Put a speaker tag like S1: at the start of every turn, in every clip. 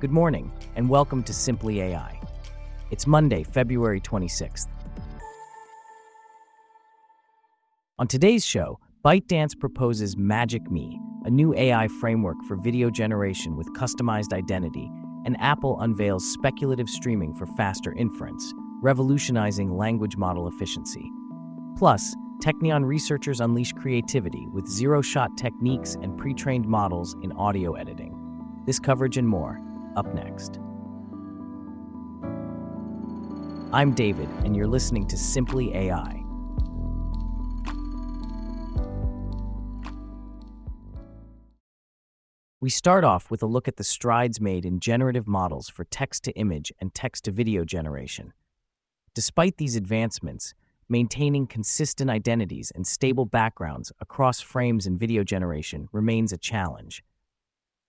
S1: Good morning, and welcome to Simply AI. It's Monday, February 26th. On today's show, ByteDance proposes Magic Me, a new AI framework for video generation with customized identity, and Apple unveils speculative streaming for faster inference, revolutionizing language model efficiency. Plus, Technion researchers unleash creativity with zero shot techniques and pre trained models in audio editing. This coverage and more, up next. I'm David, and you're listening to Simply AI. We start off with a look at the strides made in generative models for text to image and text to video generation. Despite these advancements, maintaining consistent identities and stable backgrounds across frames in video generation remains a challenge.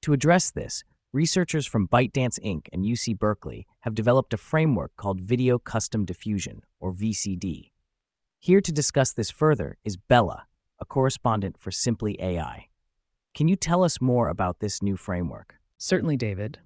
S1: To address this, researchers from ByteDance Inc. and UC Berkeley have developed a framework called Video Custom Diffusion, or VCD. Here to discuss this further is Bella, a correspondent for Simply AI. Can you tell us more about this new framework?
S2: Certainly, David.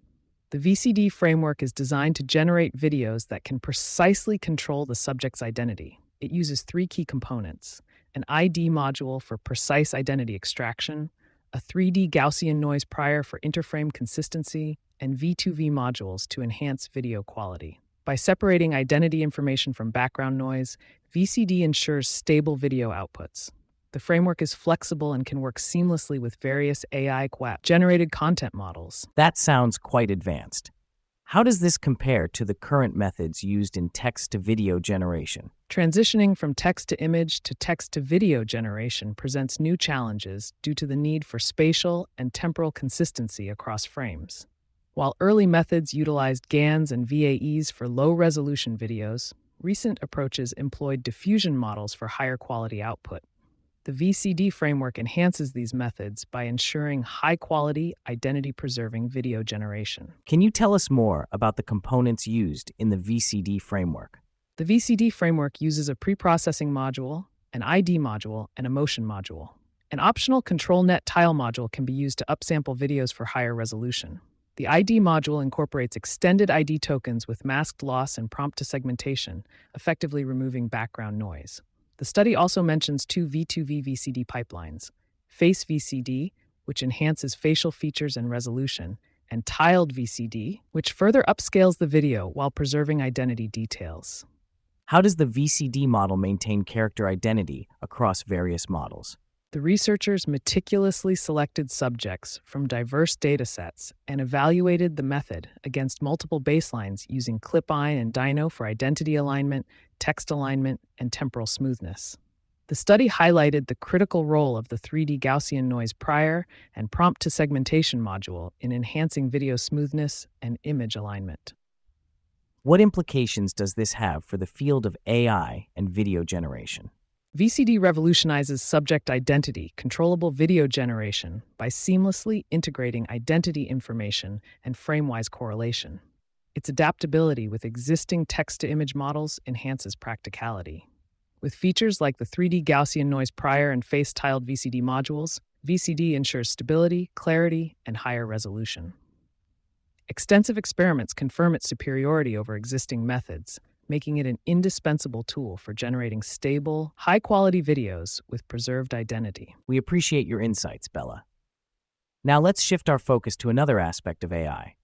S2: The VCD framework is designed to generate videos that can precisely control the subject's identity. It uses three key components an ID module for precise identity extraction, a 3D Gaussian noise prior for interframe consistency, and V2V modules to enhance video quality. By separating identity information from background noise, VCD ensures stable video outputs. The framework is flexible and can work seamlessly with various AI generated content models.
S1: That sounds quite advanced. How does this compare to the current methods used in text to video generation?
S2: Transitioning from text to image to text to video generation presents new challenges due to the need for spatial and temporal consistency across frames. While early methods utilized GANs and VAEs for low resolution videos, recent approaches employed diffusion models for higher quality output. The VCD framework enhances these methods by ensuring high quality, identity preserving video generation.
S1: Can you tell us more about the components used in the VCD framework?
S2: The VCD framework uses a preprocessing module, an ID module, and a motion module. An optional ControlNet tile module can be used to upsample videos for higher resolution. The ID module incorporates extended ID tokens with masked loss and prompt to segmentation, effectively removing background noise. The study also mentions two V2V VCD pipelines Face VCD, which enhances facial features and resolution, and Tiled VCD, which further upscales the video while preserving identity details.
S1: How does the VCD model maintain character identity across various models?
S2: The researchers meticulously selected subjects from diverse datasets and evaluated the method against multiple baselines using CLIP-I and Dino for identity alignment, text alignment, and temporal smoothness. The study highlighted the critical role of the 3D Gaussian noise prior and prompt to segmentation module in enhancing video smoothness and image alignment.
S1: What implications does this have for the field of AI and video generation?
S2: VCD revolutionizes subject identity, controllable video generation, by seamlessly integrating identity information and framewise correlation. Its adaptability with existing text to image models enhances practicality. With features like the 3D Gaussian noise prior and face tiled VCD modules, VCD ensures stability, clarity, and higher resolution. Extensive experiments confirm its superiority over existing methods, making it an indispensable tool for generating stable, high quality videos with preserved identity.
S1: We appreciate your insights, Bella. Now let's shift our focus to another aspect of AI.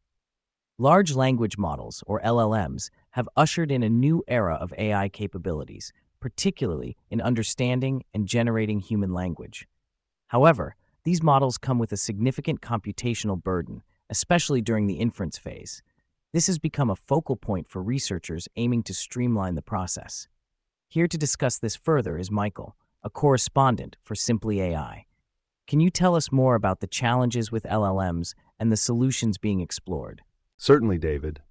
S1: Large language models, or LLMs, have ushered in a new era of AI capabilities, particularly in understanding and generating human language. However, these models come with a significant computational burden, especially during the inference phase. This has become a focal point for researchers aiming to streamline the process. Here to discuss this further is Michael, a correspondent for Simply AI. Can you tell us more about the challenges with LLMs and the solutions being explored?
S3: Certainly, David.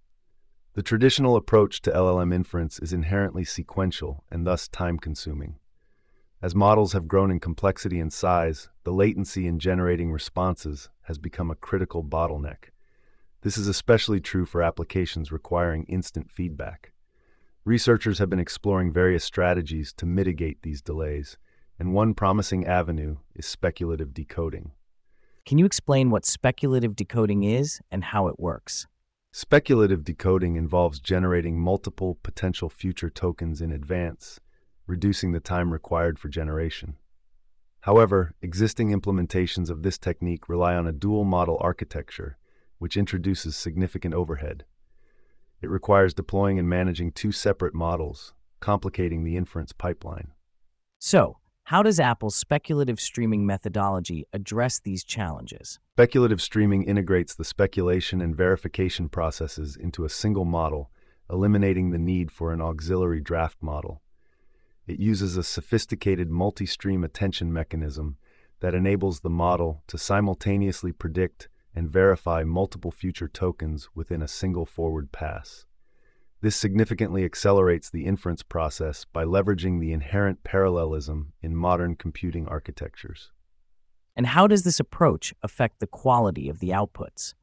S3: The traditional approach to LLM inference is inherently sequential and thus time consuming. As models have grown in complexity and size, the latency in generating responses has become a critical bottleneck. This is especially true for applications requiring instant feedback. Researchers have been exploring various strategies to mitigate these delays, and one promising avenue is speculative decoding.
S1: Can you explain what speculative decoding is and how it works?
S3: Speculative decoding involves generating multiple potential future tokens in advance, reducing the time required for generation. However, existing implementations of this technique rely on a dual model architecture, which introduces significant overhead. It requires deploying and managing two separate models, complicating the inference pipeline.
S1: So, how does Apple's speculative streaming methodology address these challenges?
S3: Speculative streaming integrates the speculation and verification processes into a single model, eliminating the need for an auxiliary draft model. It uses a sophisticated multi stream attention mechanism that enables the model to simultaneously predict and verify multiple future tokens within a single forward pass. This significantly accelerates the inference process by leveraging the inherent parallelism in modern computing architectures.
S1: And how does this approach affect the quality of the outputs?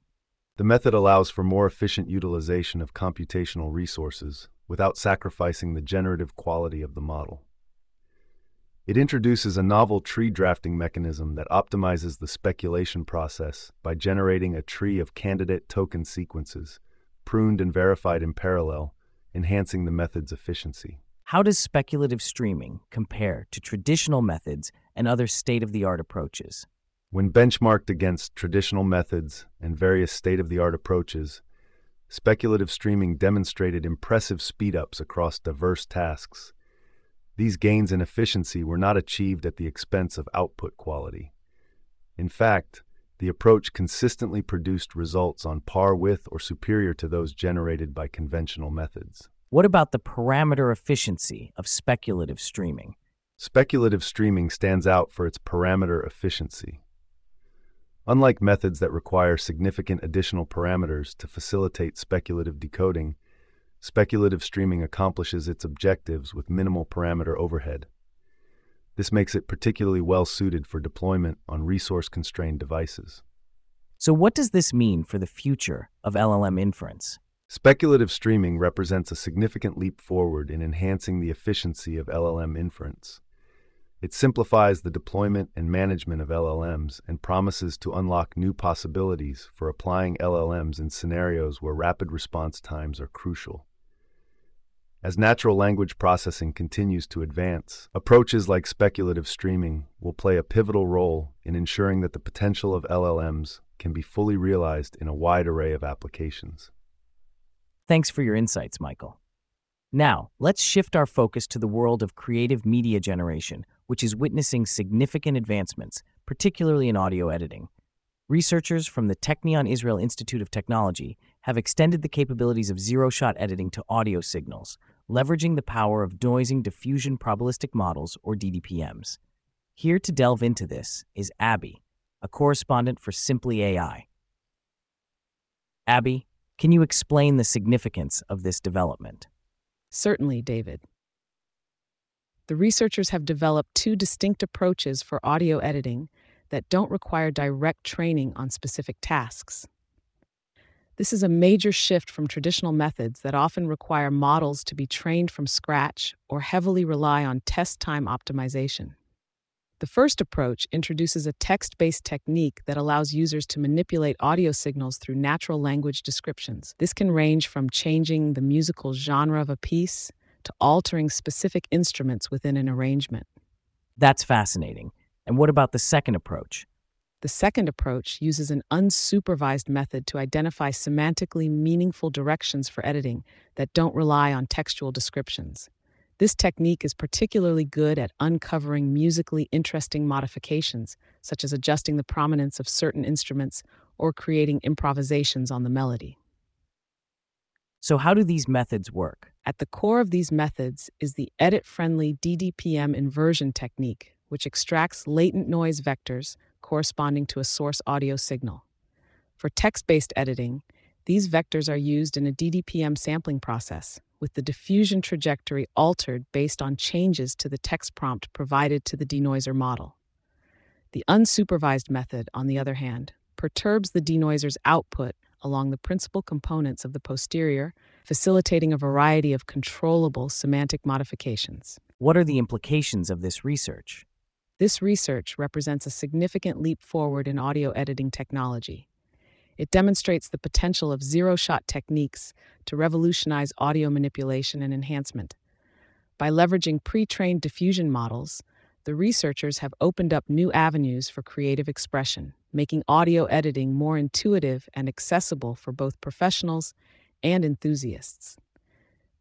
S3: The method allows for more efficient utilization of computational resources without sacrificing the generative quality of the model. It introduces a novel tree drafting mechanism that optimizes the speculation process by generating a tree of candidate token sequences pruned and verified in parallel, enhancing the method's efficiency.
S1: How does speculative streaming compare to traditional methods and other state of the art approaches?
S3: When benchmarked against traditional methods and various state of the art approaches, speculative streaming demonstrated impressive speedups across diverse tasks. These gains in efficiency were not achieved at the expense of output quality. In fact, the approach consistently produced results on par with or superior to those generated by conventional methods.
S1: What about the parameter efficiency of speculative streaming?
S3: Speculative streaming stands out for its parameter efficiency. Unlike methods that require significant additional parameters to facilitate speculative decoding, speculative streaming accomplishes its objectives with minimal parameter overhead. This makes it particularly well suited for deployment on resource constrained devices.
S1: So, what does this mean for the future of LLM inference?
S3: Speculative streaming represents a significant leap forward in enhancing the efficiency of LLM inference. It simplifies the deployment and management of LLMs and promises to unlock new possibilities for applying LLMs in scenarios where rapid response times are crucial. As natural language processing continues to advance, approaches like speculative streaming will play a pivotal role in ensuring that the potential of LLMs can be fully realized in a wide array of applications.
S1: Thanks for your insights, Michael. Now, let's shift our focus to the world of creative media generation, which is witnessing significant advancements, particularly in audio editing. Researchers from the Technion Israel Institute of Technology have extended the capabilities of zero shot editing to audio signals, leveraging the power of denoising diffusion probabilistic models, or DDPMs. Here to delve into this is Abby, a correspondent for Simply AI. Abby, can you explain the significance of this development?
S2: Certainly, David. The researchers have developed two distinct approaches for audio editing that don't require direct training on specific tasks. This is a major shift from traditional methods that often require models to be trained from scratch or heavily rely on test time optimization. The first approach introduces a text based technique that allows users to manipulate audio signals through natural language descriptions. This can range from changing the musical genre of a piece to altering specific instruments within an arrangement.
S1: That's fascinating. And what about the second approach?
S2: The second approach uses an unsupervised method to identify semantically meaningful directions for editing that don't rely on textual descriptions. This technique is particularly good at uncovering musically interesting modifications, such as adjusting the prominence of certain instruments or creating improvisations on the melody.
S1: So, how do these methods work?
S2: At the core of these methods is the edit friendly DDPM inversion technique, which extracts latent noise vectors corresponding to a source audio signal. For text based editing, these vectors are used in a DDPM sampling process, with the diffusion trajectory altered based on changes to the text prompt provided to the denoiser model. The unsupervised method, on the other hand, perturbs the denoiser's output along the principal components of the posterior, facilitating a variety of controllable semantic modifications.
S1: What are the implications of this research?
S2: This research represents a significant leap forward in audio editing technology. It demonstrates the potential of zero shot techniques to revolutionize audio manipulation and enhancement. By leveraging pre trained diffusion models, the researchers have opened up new avenues for creative expression, making audio editing more intuitive and accessible for both professionals and enthusiasts.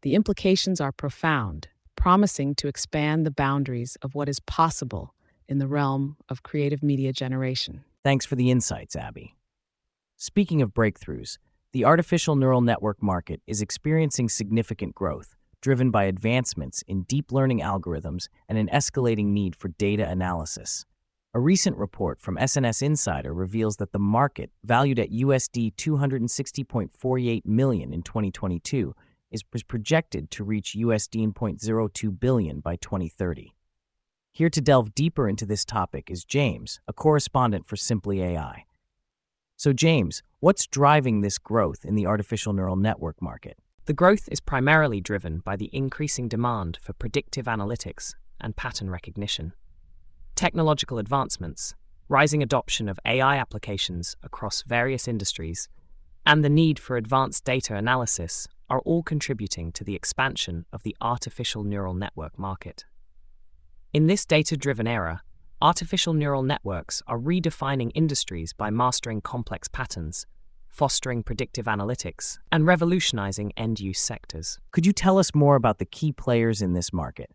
S2: The implications are profound, promising to expand the boundaries of what is possible in the realm of creative media generation.
S1: Thanks for the insights, Abby. Speaking of breakthroughs, the artificial neural network market is experiencing significant growth, driven by advancements in deep learning algorithms and an escalating need for data analysis. A recent report from SNS Insider reveals that the market, valued at USD 260.48 million in 2022, is projected to reach USD 0.02 billion by 2030. Here to delve deeper into this topic is James, a correspondent for Simply AI. So, James, what's driving this growth in the artificial neural network market?
S4: The growth is primarily driven by the increasing demand for predictive analytics and pattern recognition. Technological advancements, rising adoption of AI applications across various industries, and the need for advanced data analysis are all contributing to the expansion of the artificial neural network market. In this data driven era, artificial neural networks are redefining industries by mastering complex patterns, fostering predictive analytics, and revolutionizing end use sectors.
S1: Could you tell us more about the key players in this market?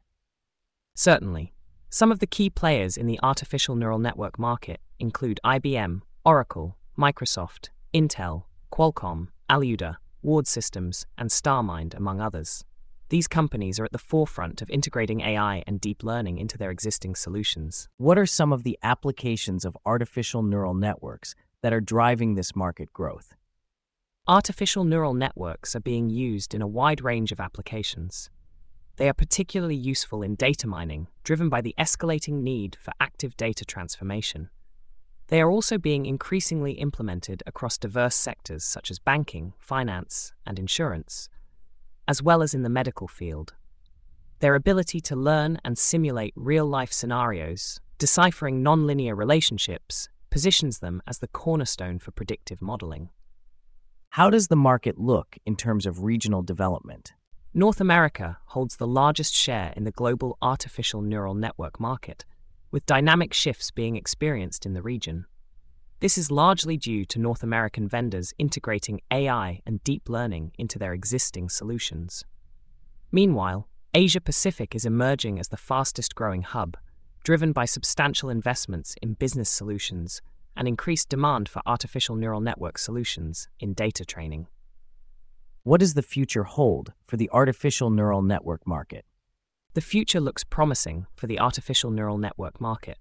S4: Certainly. Some of the key players in the artificial neural network market include IBM, Oracle, Microsoft, Intel, Qualcomm, Alyuda, Ward Systems, and StarMind, among others. These companies are at the forefront of integrating AI and deep learning into their existing solutions.
S1: What are some of the applications of artificial neural networks that are driving this market growth?
S4: Artificial neural networks are being used in a wide range of applications. They are particularly useful in data mining, driven by the escalating need for active data transformation. They are also being increasingly implemented across diverse sectors such as banking, finance, and insurance as well as in the medical field. Their ability to learn and simulate real life scenarios, deciphering nonlinear relationships, positions them as the cornerstone for predictive modeling.
S1: How does the market look in terms of regional development?
S4: North America holds the largest share in the global artificial neural network market, with dynamic shifts being experienced in the region. This is largely due to North American vendors integrating AI and deep learning into their existing solutions. Meanwhile, Asia Pacific is emerging as the fastest growing hub, driven by substantial investments in business solutions and increased demand for artificial neural network solutions in data training.
S1: What does the future hold for the artificial neural network market?
S4: The future looks promising for the artificial neural network market.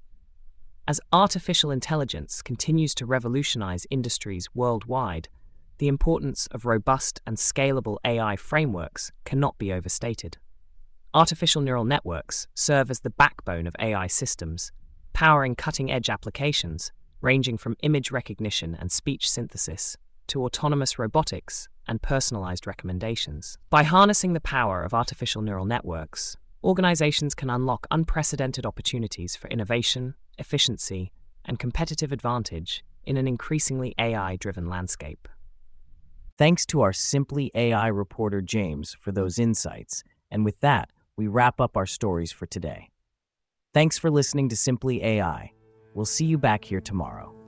S4: As artificial intelligence continues to revolutionize industries worldwide, the importance of robust and scalable AI frameworks cannot be overstated. Artificial neural networks serve as the backbone of AI systems, powering cutting edge applications ranging from image recognition and speech synthesis to autonomous robotics and personalized recommendations. By harnessing the power of artificial neural networks, organizations can unlock unprecedented opportunities for innovation, efficiency, and competitive advantage in an increasingly AI driven landscape.
S1: Thanks to our Simply AI reporter James for those insights. And with that, we wrap up our stories for today. Thanks for listening to Simply AI. We'll see you back here tomorrow.